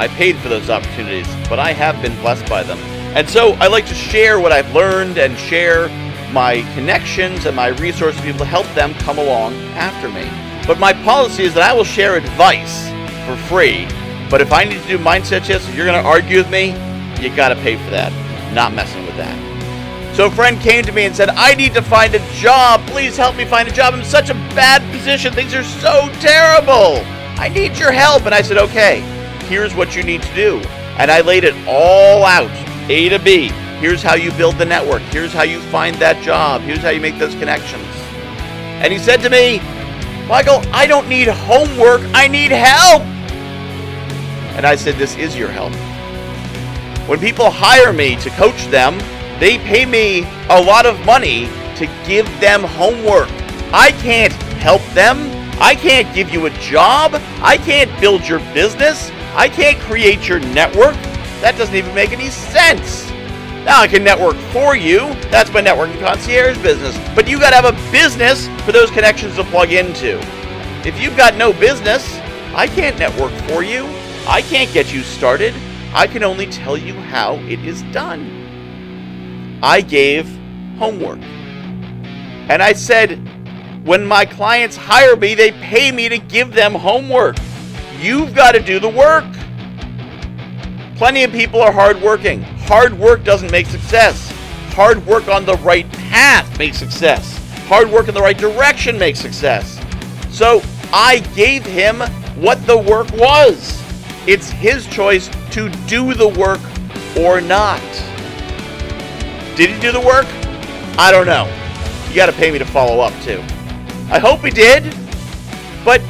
I paid for those opportunities, but I have been blessed by them. And so I like to share what I've learned and share my connections and my resources to people to help them come along after me. But my policy is that I will share advice for free. But if I need to do mindset shifts, if you're going to argue with me, you got to pay for that. Not messing with that. So a friend came to me and said, I need to find a job. Please help me find a job. I'm in such a bad position. Things are so terrible. I need your help. And I said, okay, here's what you need to do. And I laid it all out A to B. Here's how you build the network. Here's how you find that job. Here's how you make those connections. And he said to me, Michael, I don't need homework. I need help. And I said, This is your help. When people hire me to coach them, they pay me a lot of money to give them homework. I can't help them. I can't give you a job. I can't build your business. I can't create your network. That doesn't even make any sense. Now I can network for you. That's my networking concierge business. But you got to have a business for those connections to plug into. If you've got no business, I can't network for you. I can't get you started. I can only tell you how it is done. I gave homework. And I said, when my clients hire me, they pay me to give them homework. You've got to do the work. Plenty of people are hardworking. Hard work doesn't make success. Hard work on the right path makes success. Hard work in the right direction makes success. So I gave him what the work was. It's his choice to do the work or not. Did he do the work? I don't know. You got to pay me to follow up too. I hope he did. But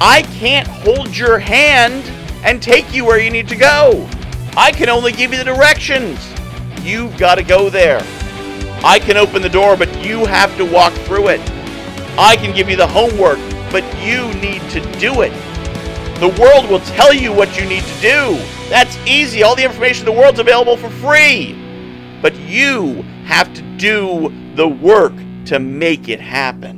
I can't hold your hand and take you where you need to go. I can only give you the directions. You've got to go there. I can open the door, but you have to walk through it. I can give you the homework, but you need to do it. The world will tell you what you need to do. That's easy. All the information in the world's available for free. But you have to do the work to make it happen.